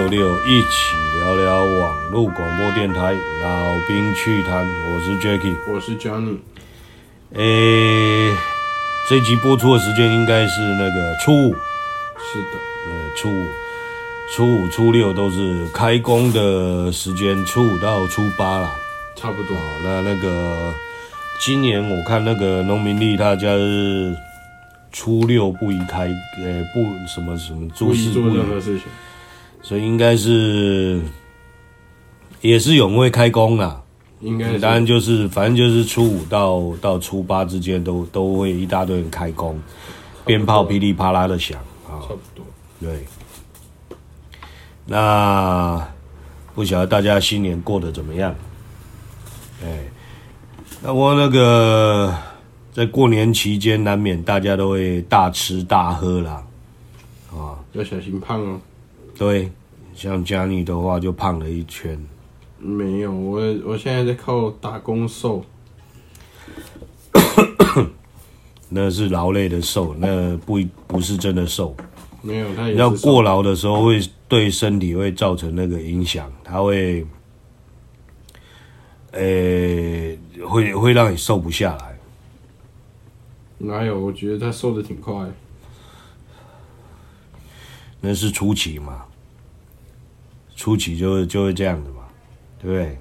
六六，一起聊聊网络广播电台老兵趣谈。我是 Jacky，我是 Johnny。诶，这集播出的时间应该是那个初五。是的，呃，初五、初五、初六都是开工的时间，初五到初八啦，差不多。那那个今年我看那个农民历，他家是。初六不宜开，呃、欸，不什么什么不宜做任何事情，所以应该是也是有人会开工啦。应该当然就是反正就是初五到到初八之间都都会一大堆人开工，鞭炮噼里啪啦的响啊，差不多。对，那不晓得大家新年过得怎么样？哎、欸，那我那个。在过年期间，难免大家都会大吃大喝啦，啊，要小心胖哦。对，像家里的话就胖了一圈。没有，我我现在在靠打工瘦。那是劳累的瘦，那不不是真的瘦。没有，他也要过劳的时候会对身体会造成那个影响，它会，呃、欸，会会让你瘦不下来。哪有？我觉得他瘦的挺快。那是初期嘛，初期就就会这样子嘛，对不对？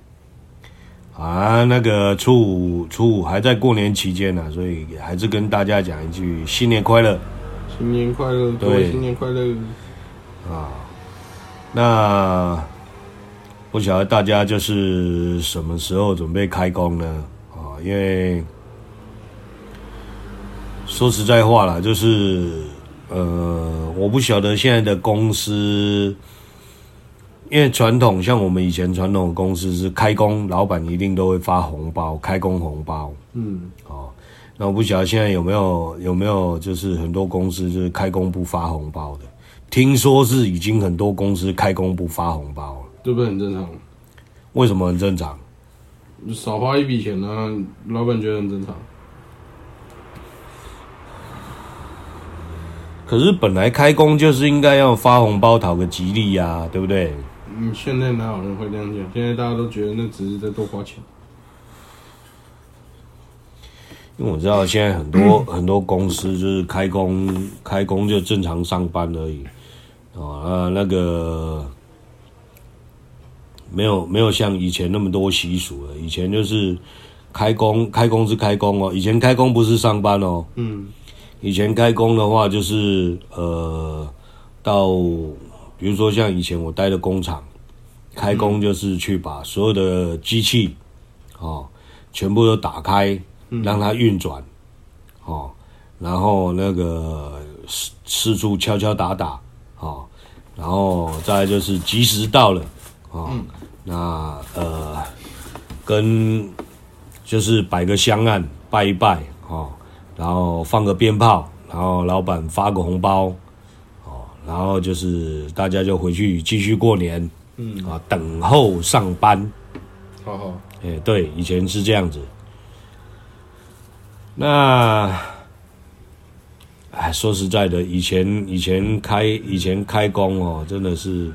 啊，那个初五初五还在过年期间呢，所以还是跟大家讲一句新年快乐，新年快乐，对，新年快乐。啊，那不晓得大家就是什么时候准备开工呢？啊，因为。说实在话啦，就是，呃，我不晓得现在的公司，因为传统像我们以前传统的公司是开工，老板一定都会发红包，开工红包。嗯，哦，那我不晓得现在有没有有没有就是很多公司就是开工不发红包的，听说是已经很多公司开工不发红包了，对不对？很正常。为什么很正常？少花一笔钱呢，啊，老板觉得很正常。可是本来开工就是应该要发红包讨个吉利呀，啊，对不对？嗯，现在哪有人会这样讲？现在大家都觉得那只是在多花钱。因为我知道现在很多 很多公司就是开工开工就正常上班而已，啊，那个没有没有像以前那么多习俗了。以前就是开工开工是开工哦，以前开工不是上班哦。嗯。以前开工的话，就是呃，到比如说像以前我待的工厂，开工就是去把所有的机器，哦，全部都打开，让它运转，哦，然后那个四四处敲敲打打，哦，然后再就是计时到了，哦，那呃，跟就是摆个香案拜一拜，哦。然后放个鞭炮，然后老板发个红包，哦，然后就是大家就回去继续过年，嗯啊，等候上班，好好，哎，对，以前是这样子。那，哎，说实在的，以前以前开以前开工哦，真的是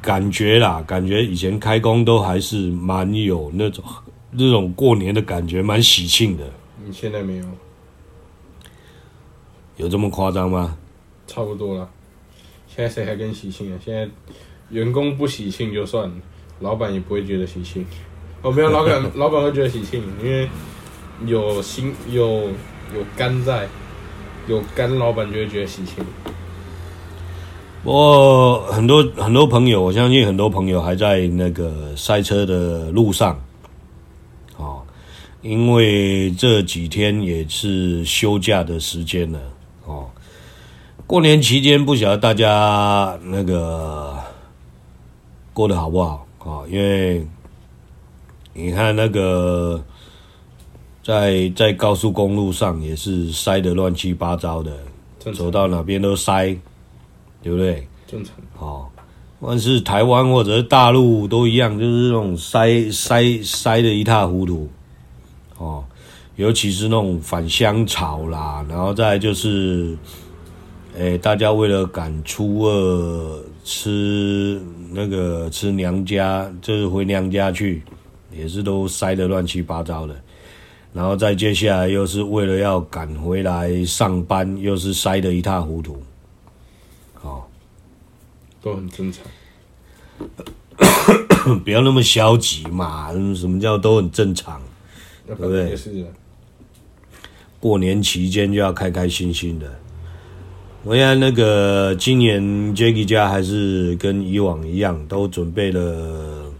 感觉啦，感觉以前开工都还是蛮有那种。那种过年的感觉蛮喜庆的。你现在没有？有这么夸张吗？差不多了。现在谁还跟喜庆啊？现在员工不喜庆就算了，老板也不会觉得喜庆。哦，没有，老板 老板会觉得喜庆，因为有心有有肝在，有肝，老板就会觉得喜庆。不过很多很多朋友，我相信很多朋友还在那个塞车的路上。哦因为这几天也是休假的时间了哦。过年期间不晓得大家那个过得好不好啊？因为你看那个在在高速公路上也是塞得乱七八糟的，走到哪边都塞，对不对？正常。哦，无论是台湾或者是大陆都一样，就是那种塞塞塞的一塌糊涂。哦，尤其是那种返乡潮啦，然后再就是，哎，大家为了赶初二吃那个吃娘家，就是回娘家去，也是都塞得乱七八糟的。然后再接下来又是为了要赶回来上班，又是塞得一塌糊涂。好，都很正常。不要那么消极嘛，什么叫都很正常，对不对？过年期间就要开开心心的。我看那个今年 Jacky 家还是跟以往一样，都准备了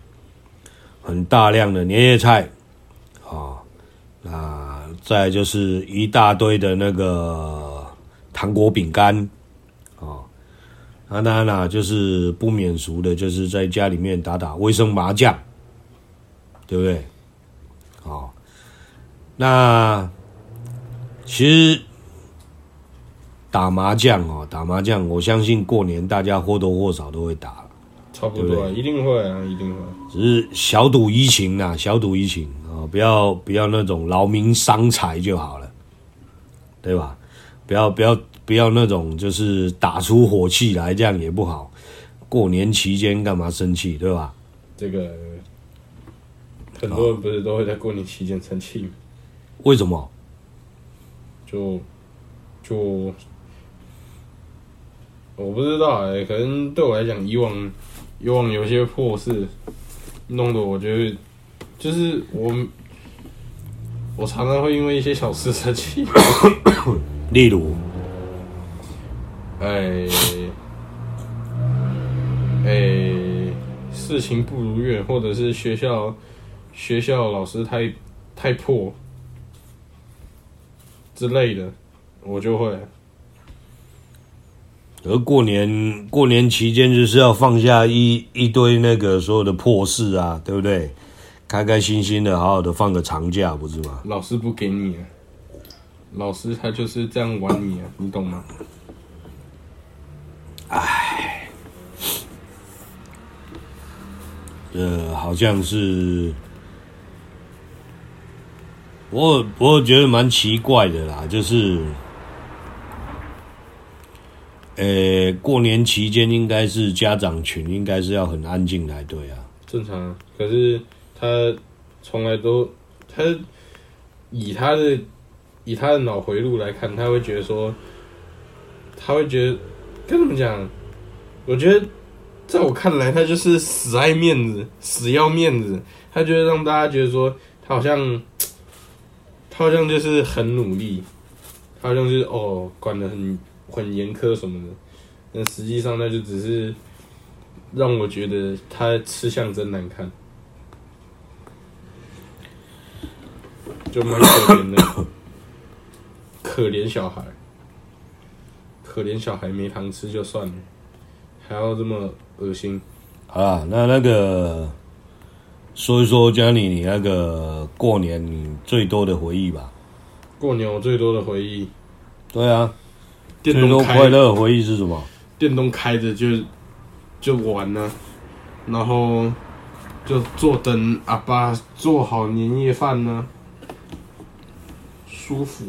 很大量的年夜菜，啊，那再就是一大堆的那个糖果饼干，啊，那当然啦，就是不免俗的，就是在家里面打打卫生麻将，对不对？好，那其实。打麻将哦，打麻将，我相信过年大家或多或少都会打，差不多，一定会啊，一定会。只是小赌怡情呐，小赌怡情啊，不要不要那种劳民伤财就好了，对吧？不要不要不要那种就是打出火气来，这样也不好。过年期间干嘛生气，对吧？这个很多人不是都会在过年期间生气吗？为什么？就就。我不知道哎、欸，可能对我来讲，以往以往有些破事弄得我觉得，就是我我常常会因为一些小事生气，例如，哎哎，事情不如愿，或者是学校学校老师太太破之类的，我就会。而过年过年期间就是要放下一一堆那个所有的破事啊，对不对？开开心心的，好好的放个长假，不是吗？老师不给你啊，老师他就是这样玩你啊，你懂吗？唉，呃，好像是，我我觉得蛮奇怪的啦，就是。呃、过年期间应该是家长群应该是要很安静才对啊。正常啊，可是他从来都他以他的以他的脑回路来看，他会觉得说，他会觉得跟他们讲，我觉得在我看来，他就是死爱面子，死要面子，他觉得让大家觉得说他好像他好像就是很努力，他好像就是哦管得很。很严苛什么的，但实际上那就只是让我觉得他吃相真难看，就蛮可怜的，可怜小孩，可怜小孩没糖吃就算了，还要这么恶心。好啦，那那个说一说 Johnny 你那个过年你最多的回忆吧。过年我最多的回忆，对啊。电动快乐回忆是什么？电动开着就就玩呢，然后就坐等阿爸做好年夜饭呢，舒服。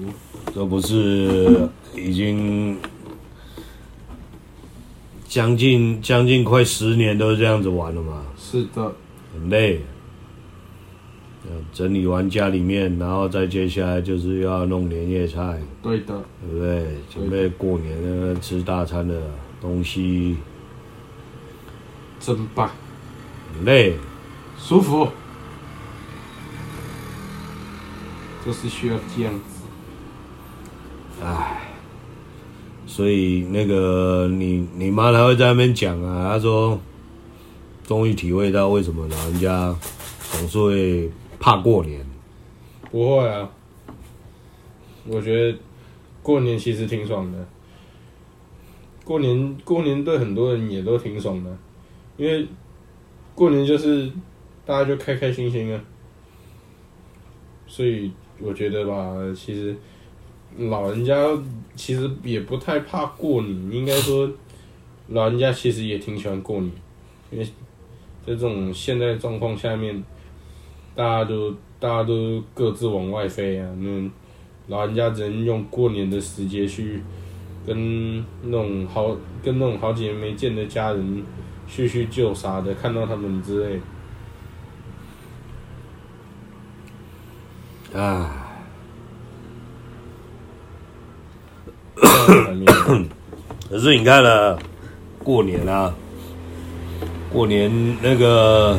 这不是已经将近将近快十年都是这样子玩了吗？是的，很累。整理完家里面，然后再接下来就是要弄年夜菜，对的，对不对？准备过年的吃大餐的东西，真棒，累，舒服，就是需要这样子。唉，所以那个你你妈她会在那边讲啊，她说，终于体会到为什么老人家总是会。怕过年？不会啊，我觉得过年其实挺爽的。过年过年对很多人也都挺爽的，因为过年就是大家就开开心心啊。所以我觉得吧，其实老人家其实也不太怕过年，应该说老人家其实也挺喜欢过年，因为在这种现在状况下面。大家都大家都各自往外飞啊，那老人家只能用过年的时节去跟那种好跟那种好几年没见的家人叙叙旧啥的，看到他们之类。啊。可是你看了，过年啊，过年那个，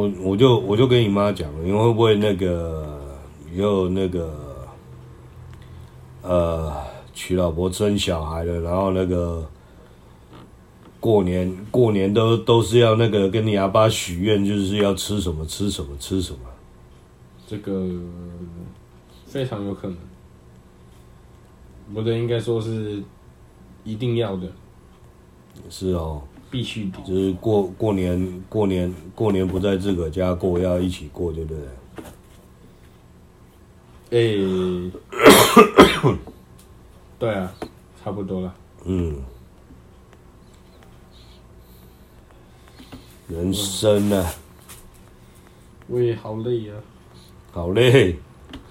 我我就我就跟你妈讲，你会不会那个以后那个，呃，娶老婆生小孩了，然后那个过年过年都都是要那个跟你阿爸许愿，就是要吃什么吃什么吃什么，这个。非常有可能，不对，应该说是一定要的。是哦，必须的。就是过过年，过年，过年不在自个家过，要一起过，对不对？哎，对啊，差不多了。嗯，人生啊，我也好累啊，好累。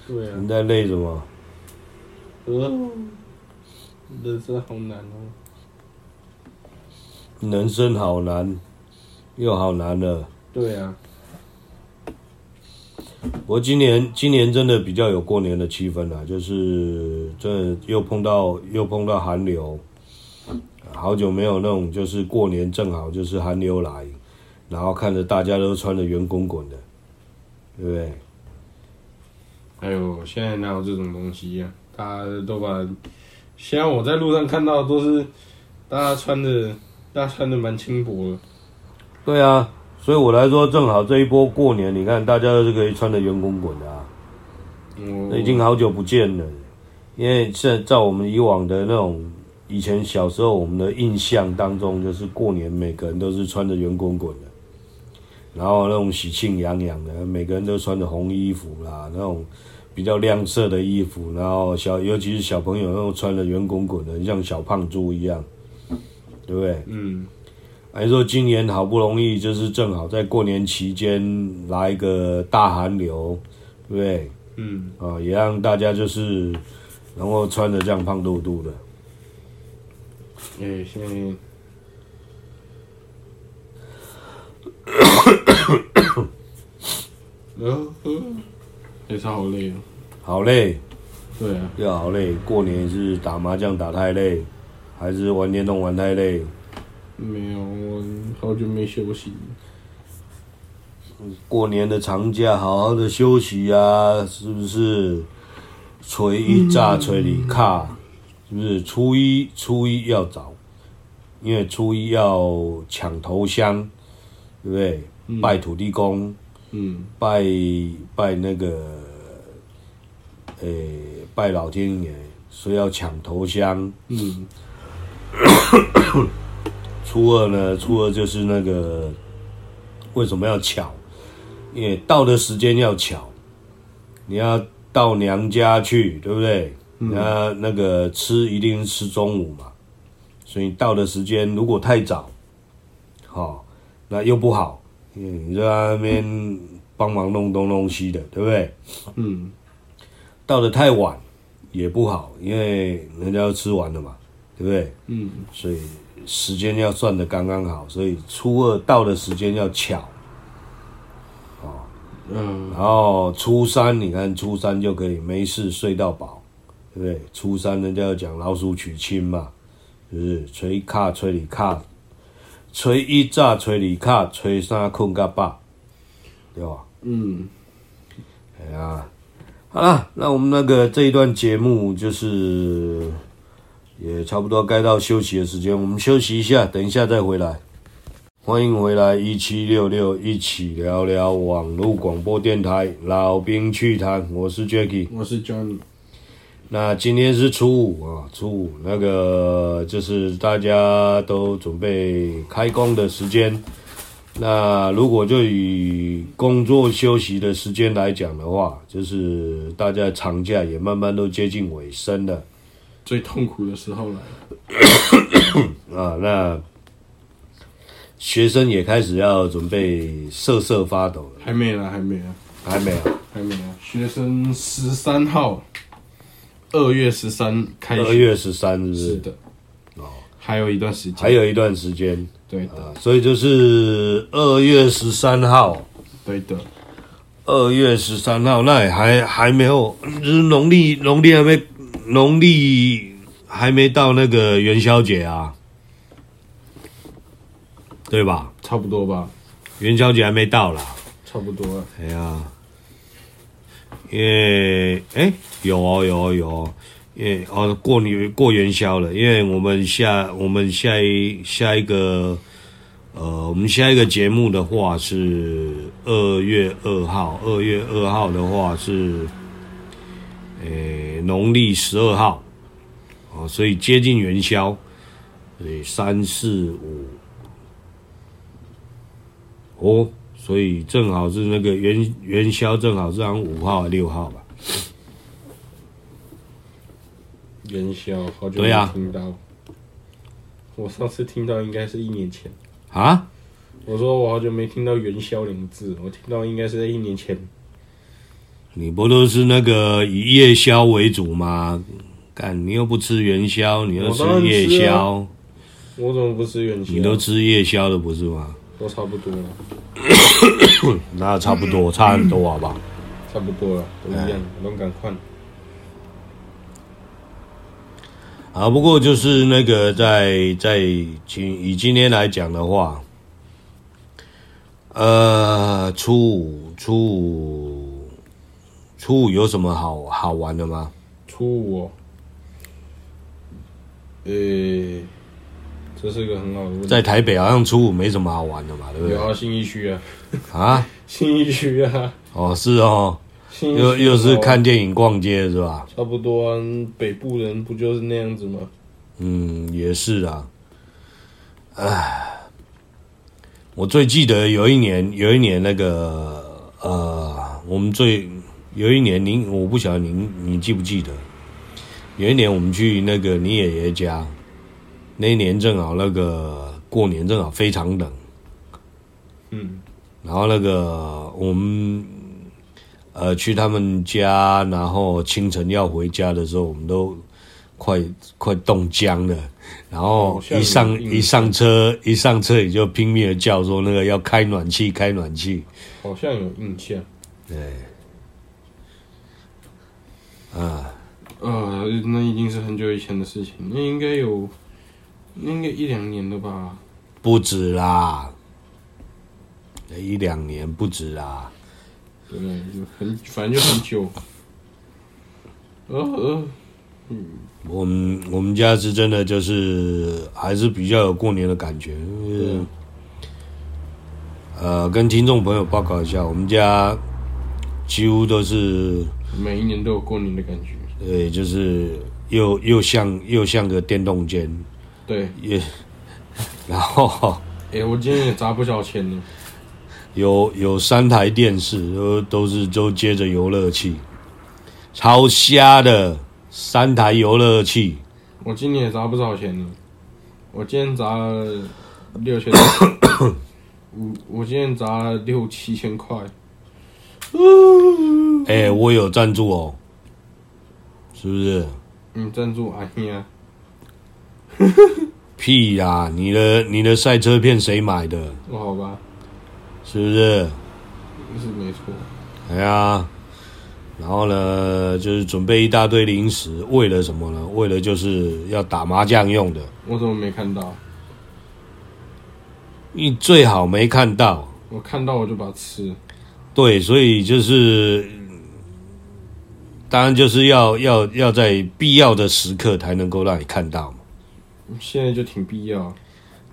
对啊，你在累什么？呃，人生好难哦。人生好难，又好难了。对啊。不过今年今年真的比较有过年的气氛了，就是这又碰到又碰到寒流，好久没有那种就是过年正好就是寒流来，然后看着大家都穿的圆滚滚的，对不对？哎呦，现在哪有这种东西呀、啊？大家都把，现在我在路上看到都是大家穿的，大家穿的蛮轻薄的。对啊，所以我来说，正好这一波过年，你看大家都是可以穿的圆滚滚的啊。嗯，已经好久不见了，因为现在在我们以往的那种以前小时候我们的印象当中，就是过年每个人都是穿的圆滚滚的，然后那种喜庆洋洋的，每个人都穿着红衣服啦，那种。比较亮色的衣服，然后小尤其是小朋友那种穿的圆滚滚的，像小胖猪一样，对不对？嗯。还说今年好不容易就是正好在过年期间来一个大寒流，对不对？嗯。啊，也让大家就是然后穿的这样胖嘟嘟的。哎，现在。嗯 嗯。也是好累啊，好累，对啊，又好累。过年是打麻将打太累，还是玩电动玩太累？没有，我好久没休息。过年的长假，好好的休息啊，是不是？锤一炸初二卡，是不是？初一初一要早，因为初一要抢头香，对不对？嗯、拜土地公。嗯，拜拜那个，诶、欸，拜老天爷，所以要抢头香。嗯，初二呢，初二就是那个，为什么要巧？因为到的时间要巧，你要到娘家去，对不对？嗯、那那个吃一定是吃中午嘛，所以到的时间如果太早，好，那又不好。嗯，你在那边帮忙弄东弄西的，对不对？嗯，到的太晚也不好，因为人家要吃完了嘛，对不对？嗯，所以时间要算的刚刚好，所以初二到的时间要巧，哦，嗯，然后初三你看初三就可以没事睡到饱，对不对？初三人家要讲老鼠娶亲嘛，就是吹卡吹里卡。吹一早，初二卡，吹三困个饱，对吧？嗯，哎呀，好了，那我们那个这一段节目就是也差不多该到休息的时间，我们休息一下，等一下再回来。欢迎回来一七六六，一起聊聊网络广播电台老兵趣谈，我是 Jacky，我是 Johnny。那今天是初五啊，初五那个就是大家都准备开工的时间。那如果就以工作休息的时间来讲的话，就是大家长假也慢慢都接近尾声了，最痛苦的时候来了 啊。那学生也开始要准备瑟瑟发抖了，还没啦，还没啊，还没啊，还没啊。学生十三号。二月十三开学。二月十三日是？的。哦，还有一段时间。还有一段时间。对的、呃。所以就是二月十三号。对的。二月十三号，那也还还没有，就是农历农历还没农历还没到那个元宵节啊，对吧？差不多吧。元宵节还没到啦。差不多了。哎呀，因为哎、欸、有哦有哦有哦，因为哦过年过元宵了，因为我们下我们下一下一个。呃，我们下一个节目的话是二月二号，二月二号的话是，诶，农历十二号，哦，所以接近元宵，所以三四五，哦，所以正好是那个元元宵，正好是按五号六号吧。元宵好久没听到，我上次听到应该是一年前。啊！我说我好久没听到元宵两个字，我听到应该是在一年前。你不都是那个以夜宵为主吗？干，你又不吃元宵，你又吃夜宵。我，啊、我怎么不吃元宵？你都吃夜宵的不是吗？都差不多了。那差不多，差很多好不好？差不多了，都一样，都赶快。啊，不过就是那个在在今以今天来讲的话，呃，初五初五初五有什么好好玩的吗？初五、哦，呃、欸，这是一个很好的问题。在台北好像初五没什么好玩的嘛，对不对？有啊，新一区啊，啊，新一区啊，哦，是哦。又又是看电影、逛街是吧？差不多啊，北部人不就是那样子吗？嗯，也是啊。唉，我最记得有一年，有一年那个呃，我们最有一年，您我不晓得您你记不记得？有一年我们去那个你爷爷家，那一年正好那个过年正好非常冷，嗯，然后那个我们。呃，去他们家，然后清晨要回家的时候，我们都快快冻僵了。然后一上一上车，一上车你就拼命的叫说那个要开暖气，开暖气。好像有印象。对。啊。呃，那已经是很久以前的事情，那应该有，应该一两年了吧？不止啦，一两年不止啦。对，就很反正就很久。呃呃，嗯，我们我们家是真的就是还是比较有过年的感觉。嗯。呃，跟听众朋友报告一下，我们家几乎都是每一年都有过年的感觉。对，就是又又像又像个电动间。对。也，然后。哎、欸，我今天也砸不少钱呢。有有三台电视，都都是都接着游乐器，超瞎的三台游乐器。我今年也砸不少钱呢，我今天砸了六千，我我今天砸了六七千块。哎、欸，我有赞助哦，是不是？你，赞助哎呀，屁呀！你的你的赛车片谁买的？哦，好吧。是不是？是没错。哎呀，然后呢，就是准备一大堆零食，为了什么呢？为了就是要打麻将用的。我怎么没看到？你最好没看到。我看到我就把它吃。对，所以就是，当然就是要要要在必要的时刻才能够让你看到嘛。现在就挺必要。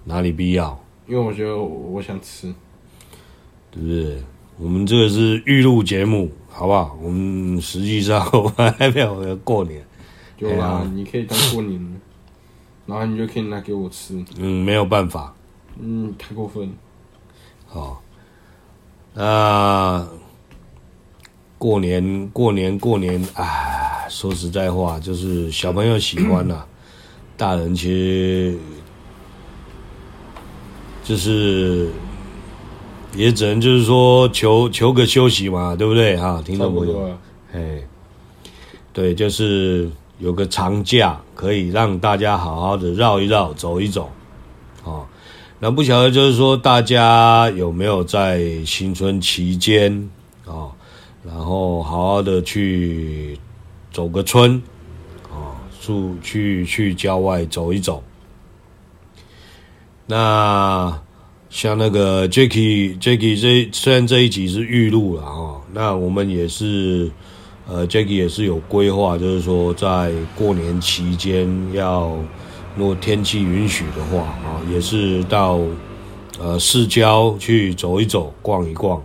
哪里必要？因为我觉得我，想吃。是不是？我们这个是预录节目，好不好？我们实际上我们还没有过年，对啊，啊，你可以当过年，然后你就可以拿给我吃。嗯，没有办法。嗯，太过分。好，那过年，过年，过年，啊，说实在话，就是小朋友喜欢啦，大人其实就是。也只能就是说求求个休息嘛，对不对哈？听众朋友，哎，对，就是有个长假，可以让大家好好的绕一绕、走一走，哦。那不晓得就是说，大家有没有在新春期间啊，然后好好的去走个春，啊，出去去郊外走一走。那像那个 Jacky Jacky 这虽然这一集是预录了哈，那我们也是呃 Jacky 也是有规划，就是说在过年期间要。如果天气允许的话啊，也是到呃市郊去走一走、逛一逛，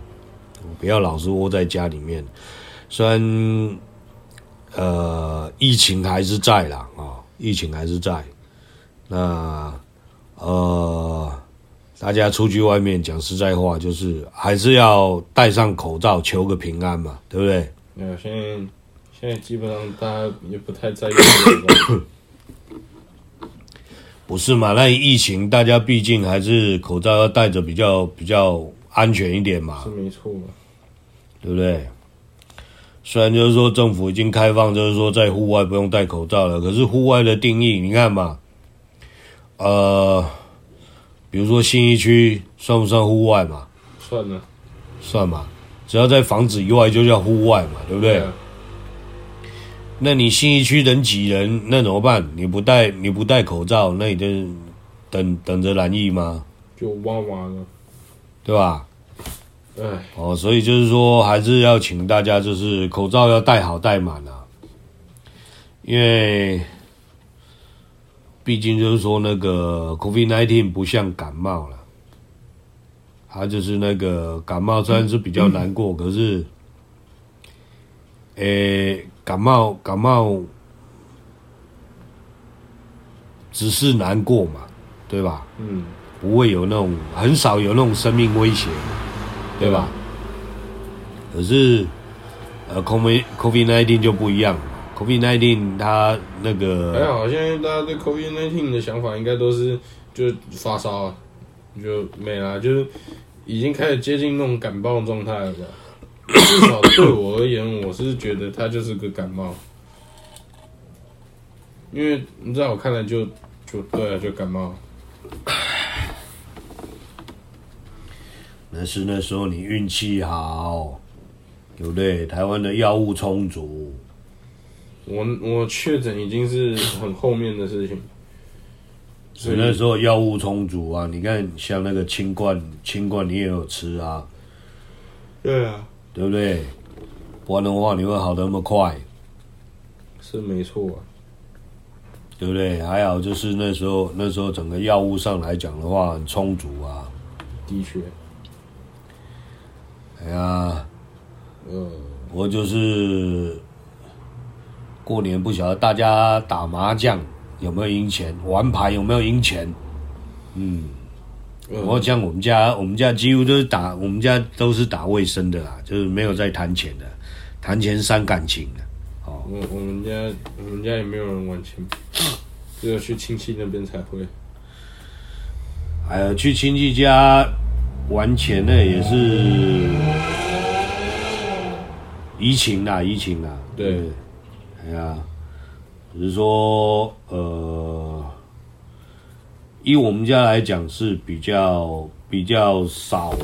不要老是窝在家里面。虽然呃疫情还是在啦啊，疫情还是在。那呃大家出去外面讲实在话，就是还是要戴上口罩，求个平安嘛，对不对？没有，现在现在基本上大家也不太在意。不是嘛？那疫情，大家毕竟还是口罩要戴着比较比较安全一点嘛。是没错嘛，对不对？虽然就是说政府已经开放，就是说在户外不用戴口罩了，可是户外的定义，你看嘛，呃，比如说信义区算不算户外嘛？算了，算嘛，只要在房子以外就叫户外嘛，对不对？对啊那你新一区人挤人，那怎么办？你不戴你不戴口罩，那你就等等着染疫吗？就哇哇了，对吧？哎，哦，所以就是说，还是要请大家就是口罩要戴好戴满啊，因为毕竟就是说那个 COVID-19 不像感冒了，它就是那个感冒虽然是比较难过，嗯、可是，诶。感冒，感冒只是难过嘛，对吧？嗯，不会有那种很少有那种生命威胁，对吧？可是，呃，COVID COVID nineteen 就不一样，COVID nineteen 它那个还好，现在大家对 COVID nineteen 的想法应该都是就发烧就没了，就是已经开始接近那种感冒状态了吧。至少对我而言，我是觉得他就是个感冒，因为你在我看来就就对啊，就感冒。那是那时候你运气好，对不对？台湾的药物充足。我我确诊已经是很后面的事情，所以那时候药物充足啊！你看，像那个清冠，清冠你也有吃啊？对啊。对不对？不然的话，你会好的那么快？是没错啊，对不对？还好，就是那时候，那时候整个药物上来讲的话，很充足啊。的确。哎呀，嗯，我就是过年不晓得大家打麻将有没有赢钱，玩牌有没有赢钱？嗯。我像我们家，我们家几乎都是打，我们家都是打卫生的啦，就是没有在谈钱的，谈钱伤感情的。哦，我我们家我们家也没有人玩钱，只有去亲戚那边才会。哎呀去亲戚家玩钱呢，也是怡情啦，怡情啦。对，哎呀，只是说呃。以我们家来讲是比较比较少，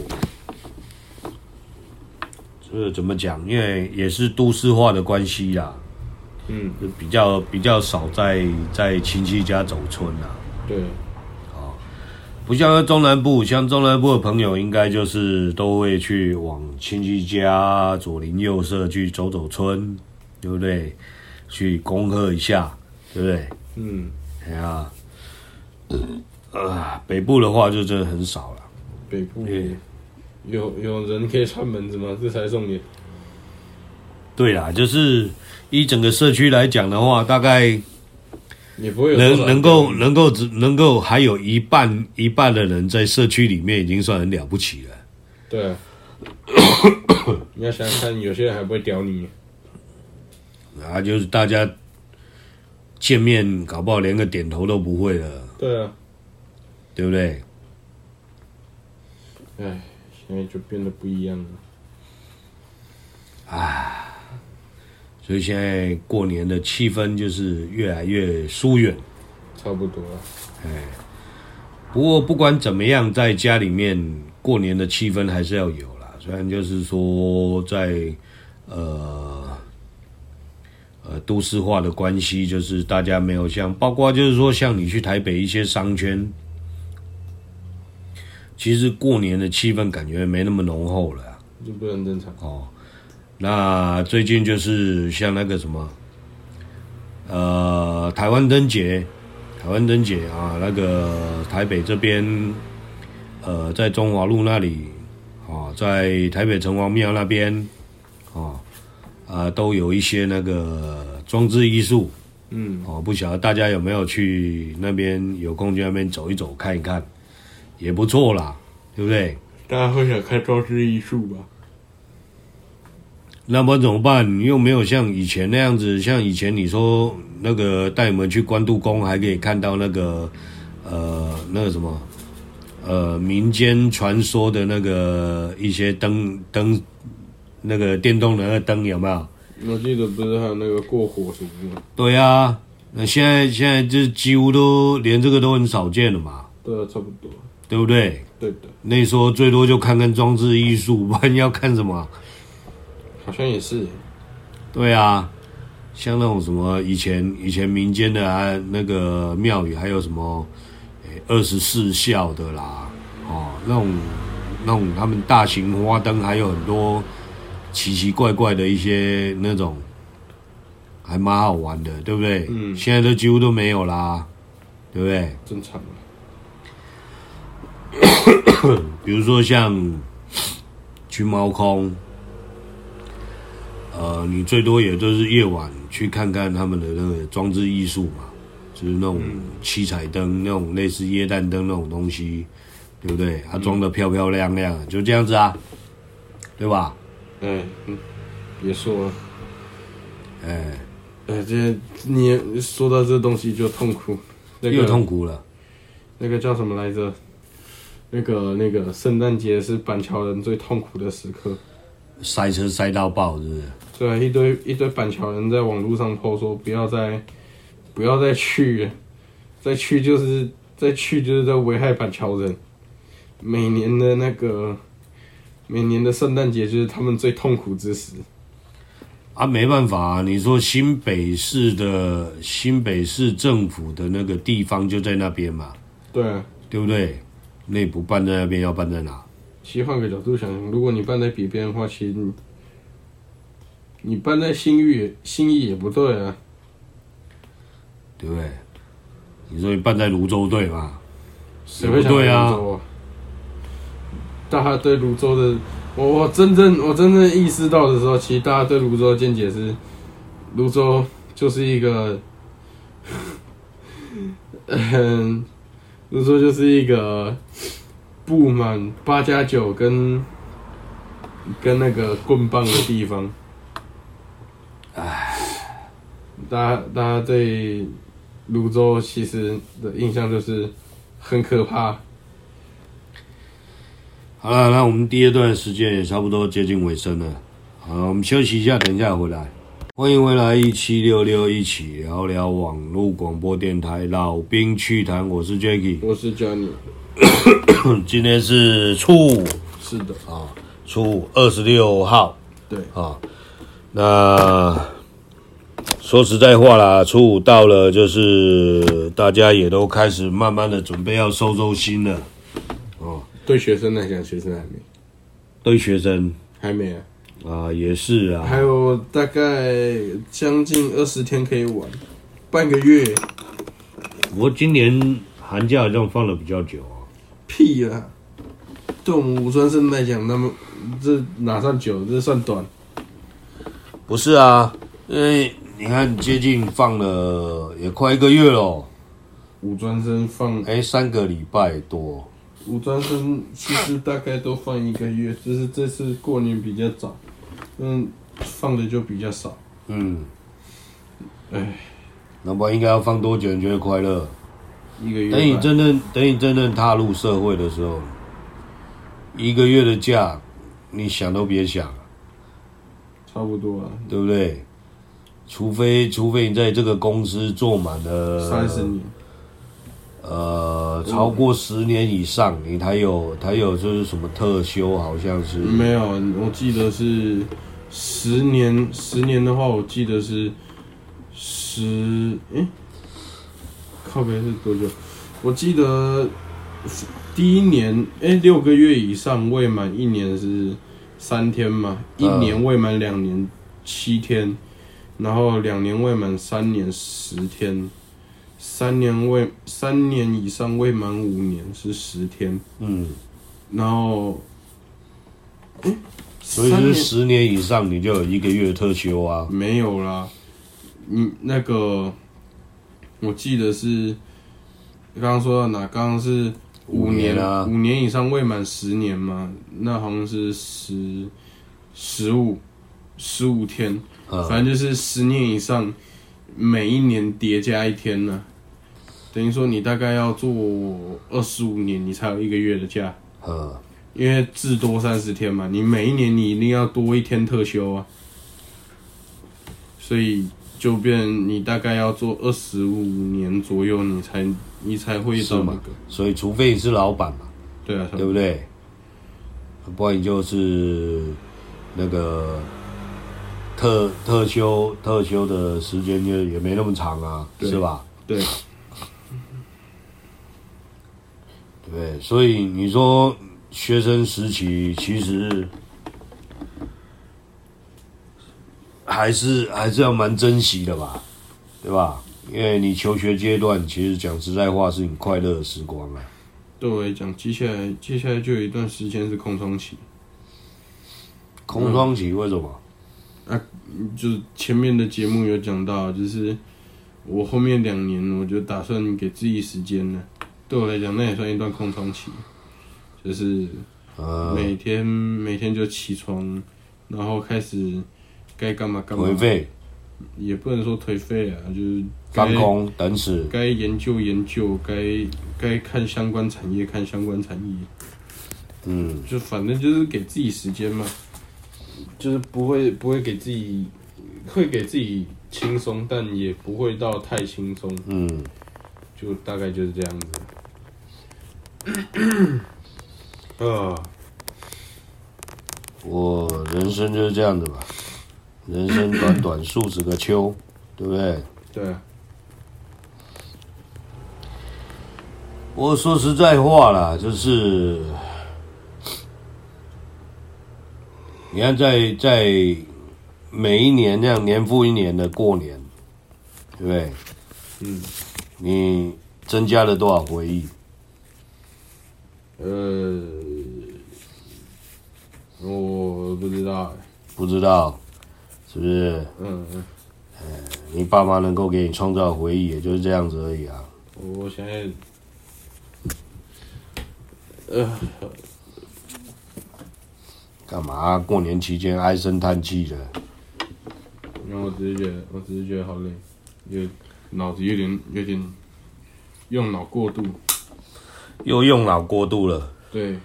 这怎么讲？因为也是都市化的关系啦，嗯，就比较比较少在在亲戚家走村啦。对，啊，不像中南部，像中南部的朋友，应该就是都会去往亲戚家左邻右舍去走走村，对不对？去恭贺一下，对不对？嗯，哎呀。呃，北部的话就真的很少了。北部有有人可以串门子吗？这才是重点。对啦，就是一整个社区来讲的话，大概也不会有能能够能够只能够还有一半一半的人在社区里面，已经算很了不起了。对啊，你要想想看，有些人还不会屌你。啊，就是大家见面，搞不好连个点头都不会了。对啊。对不对？哎，现在就变得不一样了。啊，所以现在过年的气氛就是越来越疏远，差不多了。哎，不过不管怎么样，在家里面过年的气氛还是要有啦。虽然就是说在呃呃都市化的关系，就是大家没有像，包括就是说像你去台北一些商圈。其实过年的气氛感觉没那么浓厚了，就不很正常哦。那最近就是像那个什么，呃，台湾灯节，台湾灯节啊，那个台北这边，呃，在中华路那里，啊，在台北城隍庙那边，啊，啊，都有一些那个装置艺术，嗯，哦，不晓得大家有没有去那边，有空去那边走一走，看一看。也不错啦，对不对？大家会想看装置艺术吧？那么怎么办？你又没有像以前那样子，像以前你说那个带你们去关渡宫，还可以看到那个呃那个什么呃民间传说的那个一些灯灯那个电动的那灯有没有？我记得不是还有那个过火什么的？对啊，那现在现在就几乎都连这个都很少见了嘛。对啊，差不多。对不对？对的。那时候最多就看看装置艺术，不然要看什么？好像也是。对啊，像那种什么以前以前民间的啊，那个庙宇还有什么，二十四孝的啦，哦，那种那种他们大型花灯还有很多奇奇怪怪的一些那种，还蛮好玩的，对不对？嗯。现在都几乎都没有啦，对不对？正常。比如说像去猫空，呃，你最多也就是夜晚去看看他们的那个装置艺术嘛，就是那种七彩灯，那种类似耶诞灯那种东西，对不对？它装的漂漂亮亮，就这样子啊，对吧？嗯嗯，别说了，哎哎，这你说到这东西就痛苦，那个，又痛苦了，那个叫什么来着？那个那个圣诞节是板桥人最痛苦的时刻，塞车塞到爆，是不是？对啊，一堆一堆板桥人在网络上 po 说不要再不要再去，再去就是再去就是在危害板桥人。每年的那个每年的圣诞节就是他们最痛苦之时。啊，没办法啊，你说新北市的新北市政府的那个地方就在那边嘛？对啊，对不对？那不办在那边，要办在哪？其实换个角度想，如果你办在别边的话，其实你，你办在新域新义也不对啊，对不对？你说你办在泸州对吗？谁会想芦洲啊？大家对泸州的，我我真正我真正意识到的时候，其实大家对泸州的见解是，泸州就是一个，嗯。泸州就是一个布满八加九跟跟那个棍棒的地方，唉，大家大家对泸州其实的印象就是很可怕。好了，那我们第二段时间也差不多接近尾声了，好，我们休息一下，等一下回来。欢迎回来，一七六六一起聊聊网络广播电台老兵趣谈，我是 Jacky，我是 Johnny。今天是初五，是的啊，初五二十六号，对啊。那说实在话啦，初五到了，就是大家也都开始慢慢的准备要收收心了。哦，对学生来讲，学生还没；对学生还没啊。啊，也是啊，还有大概将近二十天可以玩，半个月。不过今年寒假好像放的比较久啊。屁啊！对我们五专生来讲，那么这哪算久？这算短。不是啊，因为你看接近放了也快一个月了。五专生放哎、欸、三个礼拜多。五专生其实大概都放一个月，只是这次过年比较早。嗯，放的就比较少。嗯，哎，那不然应该要放多久你觉得快乐？一个月。等你真正等你真正踏入社会的时候，一个月的假，你想都别想。差不多啊，对不对？除非除非你在这个公司做满了三十年，呃，超过十年以上，你才有才有就是什么特休，好像是没有，我记得是十年，十年的话，我记得是十，诶、欸，靠边是多久？我记得第一年，诶、欸，六个月以上未满一年是三天嘛，一年未满两年七天。然后两年未满三年十天，三年未三年以上未满五年是十天。嗯，然后，诶，所以是十年以上你就有一个月特休啊？没有啦，你那个我记得是刚刚说到哪？刚刚是五年，五年啊，五年以上未满十年嘛？那好像是十十五十五天。反正就是十年以上，每一年叠加一天呢、啊，等于说你大概要做二十五年，你才有一个月的假。因为至多三十天嘛，你每一年你一定要多一天特休啊，所以就变你大概要做二十五年左右，你才你才会到那个。所以除非你是老板嘛，对啊，对不对？不然你就是那个。特特休特休的时间就也没那么长啊，是吧？对，对，所以你说学生时期其实还是还是要蛮珍惜的吧，对吧？因为你求学阶段其实讲实在话是你快乐的时光啊。对我来讲，接下来接下来就有一段时间是空窗期。空窗期为什么？啊，就是前面的节目有讲到，就是我后面两年，我就打算给自己时间了。对我来讲，那也算一段空窗期，就是每天、呃、每天就起床，然后开始该干嘛干嘛。颓废，也不能说颓废啊，就是放空等死。该研究研究，该该看相关产业看相关产业。嗯，就反正就是给自己时间嘛。就是不会不会给自己，会给自己轻松，但也不会到太轻松。嗯，就大概就是这样子。啊，我人生就是这样的吧，人生短短数十个秋，对不对？对。我说实在话啦，就是。你看在，在在每一年这样年复一年的过年，对不对？嗯，你增加了多少回忆？呃，我不知道，不知道，是不是？嗯嗯。你爸妈能够给你创造回忆，也就是这样子而已啊。我现在，呃。干嘛？过年期间唉声叹气的？因为我只是觉得，我只是觉得好累，有脑子有点有点用脑过度，又用脑过度了。对，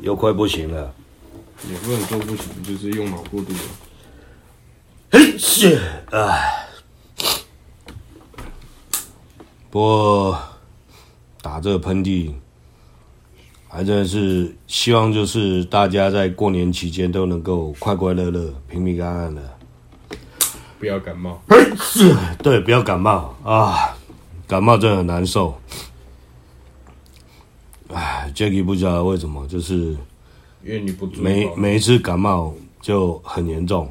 又快不行了。也不能说不行，就是用脑过度了。嘿，是唉。不过打这个喷嚏。还真的是希望，就是大家在过年期间都能够快快乐乐、平平安安的，不要感冒。是，对，不要感冒啊！感冒真的很难受。哎，Jacky 不知道为什么，就是因为你不每每一次感冒就很严重，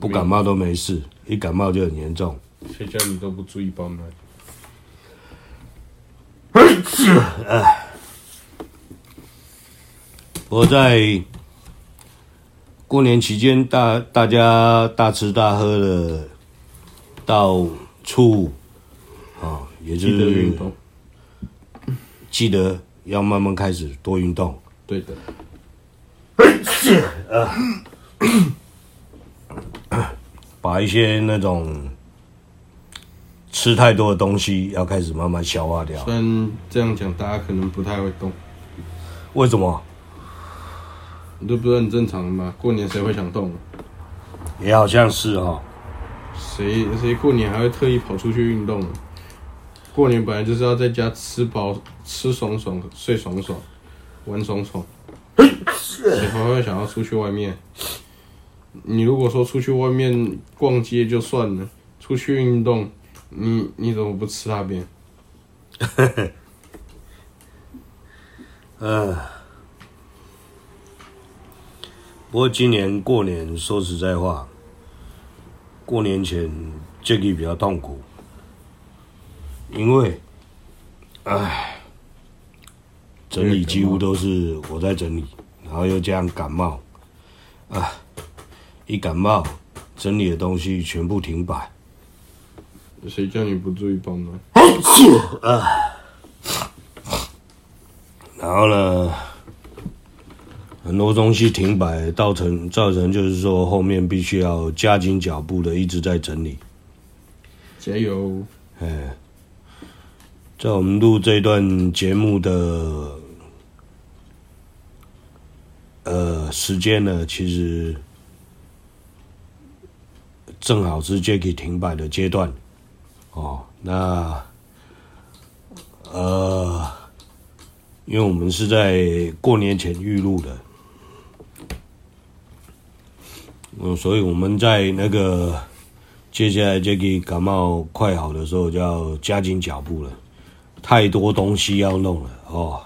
不感冒都没事，一感冒就很严重。谁叫你都不注意保暖？是，哎。我在过年期间，大大家大吃大喝的，到处啊，也就是记得运动，记得要慢慢开始多运动。对的。是啊，把一些那种吃太多的东西要开始慢慢消化掉。虽然这样讲，大家可能不太会动。为什么？你都不是很正常的吗？过年谁会想动？也好像是哦。谁谁过年还会特意跑出去运动？过年本来就是要在家吃饱、吃爽爽、睡爽爽、玩爽爽，谁还会想要出去外面？你如果说出去外面逛街就算了，出去运动，你你怎么不吃那边？嗯，不过今年过年说实在话，过年前这个比较痛苦，因为，唉，整理几乎都是我在整理，然后又这样感冒，啊，一感冒，整理的东西全部停摆。谁叫你不注意保暖？啊。然后呢，很多东西停摆，造成造成就是说后面必须要加紧脚步的一直在整理。加油！哎，在我们录这段节目的呃时间呢，其实正好是 Jacky 停摆的阶段。哦，那呃。因为我们是在过年前预录的，嗯，所以我们在那个接下来这个感冒快好的时候，就要加紧脚步了。太多东西要弄了哦，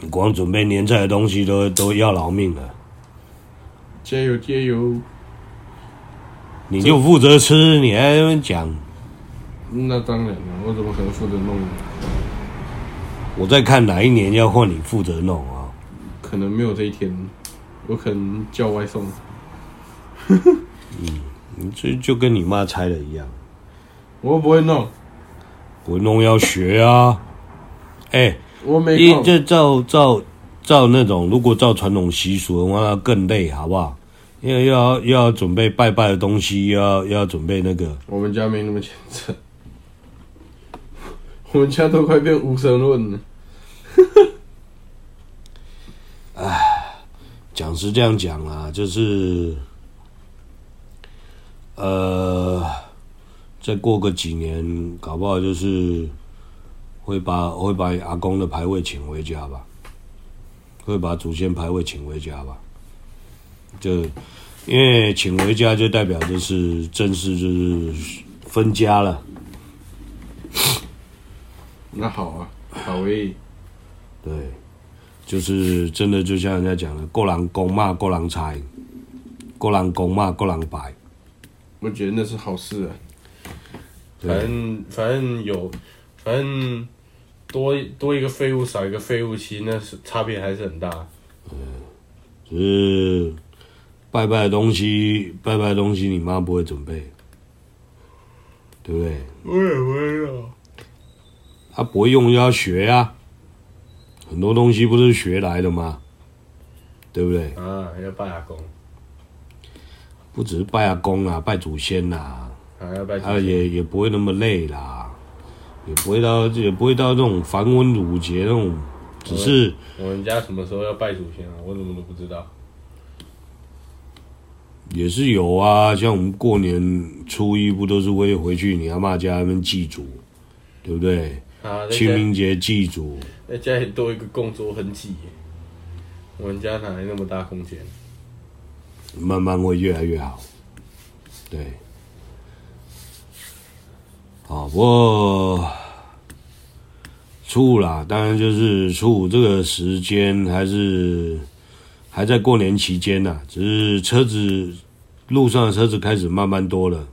你光准备年菜的东西都都要劳命了。加油加油！你就负责吃，你还讲？那当然了，我怎么可能负责弄？我在看哪一年要换你负责弄啊？可能没有这一天，我可能叫外送。嗯，你这就跟你妈猜的一样。我不会弄，不会弄要学啊。哎、欸，我没一这照照照那种，如果照传统习俗的话，那更累，好不好？因为要又要准备拜拜的东西，又要又要准备那个。我们家没那么虔诚。我们家都快变无神论了。哎，讲是这样讲啊，就是，呃，再过个几年，搞不好就是会把会把阿公的牌位请回家吧，会把祖先牌位请回家吧。就因为请回家，就代表就是正式就是分家了。那好啊，好诶。对，就是真的，就像人家讲的，过人公骂过人财，过人公骂过人白。我觉得那是好事啊。反正反正有，反正多多一个废物，少一个废物，其实那是差别还是很大。嗯，只是拜拜的东西，拜拜的东西，你妈不会准备，对不对？我也不会啊。他不会用就要学呀、啊，很多东西不是学来的吗？对不对？啊，要拜阿公，不只是拜阿公啊，拜祖先呐、啊，还要拜，他也也不会那么累啦，也不会到也不会到这种繁文缛节那种，只是我们家什么时候要拜祖先啊？我怎么都不知道。也是有啊，像我们过年初一不都是会回去你阿妈家那边祭祖，对不对？啊，清明节祭祖，在家里多一个供桌很挤，我们家哪来那么大空间？慢慢会越来越好，对。好，不过初五啦，当然就是初五这个时间还是还在过年期间呐，只是车子路上的车子开始慢慢多了，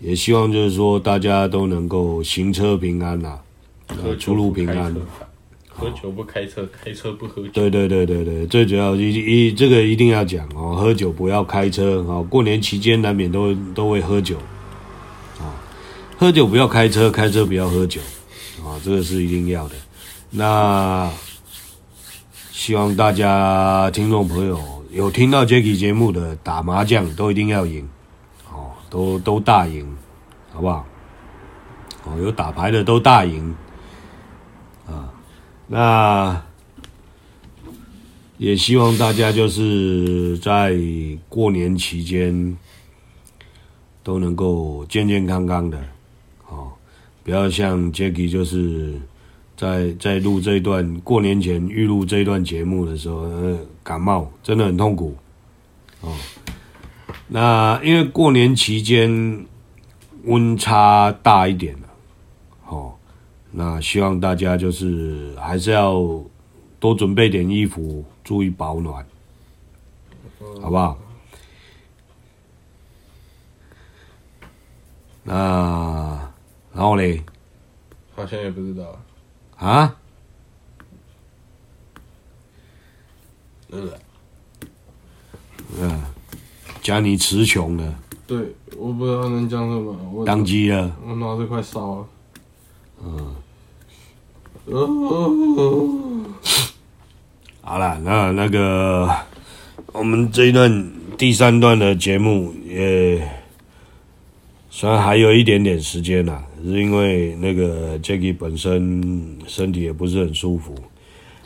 也希望就是说大家都能够行车平安呐。出入平安，喝酒不开车，开车不喝酒。对对对对对，最主要一一这个一定要讲哦，喝酒不要开车哦。过年期间难免都都会喝酒，啊，喝酒不要开车，开车不要喝酒，啊，这个是一定要的。那希望大家听众朋友有听到 Jacky 节目的，打麻将都一定要赢，哦，都都大赢，好不好？哦，有打牌的都大赢。啊，那也希望大家就是在过年期间都能够健健康康的，不要像 Jacky 就是在在录这一段过年前预录这一段节目的时候，呃，感冒真的很痛苦，哦，那因为过年期间温差大一点了，哦，那希望大家就是还是要多准备点衣服。注意保暖，好不好？那然后嘞？好像也不知道啊。嗯。嗯，讲你词穷了。对，我不知道能讲什么。我当机了。我脑子快烧了。嗯。哦。好了，那那个我们这一段第三段的节目也虽然还有一点点时间啦，是因为那个 Jacky 本身身体也不是很舒服。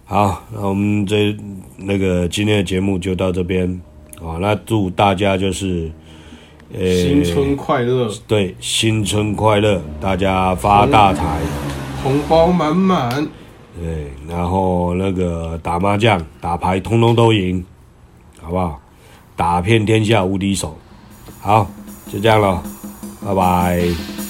好，那我们这那个今天的节目就到这边啊。那祝大家就是呃新春快乐，对，新春快乐，大家发大财，红包满满。对，然后那个打麻将、打牌，通通都赢，好不好？打遍天下无敌手。好，就这样了，拜拜。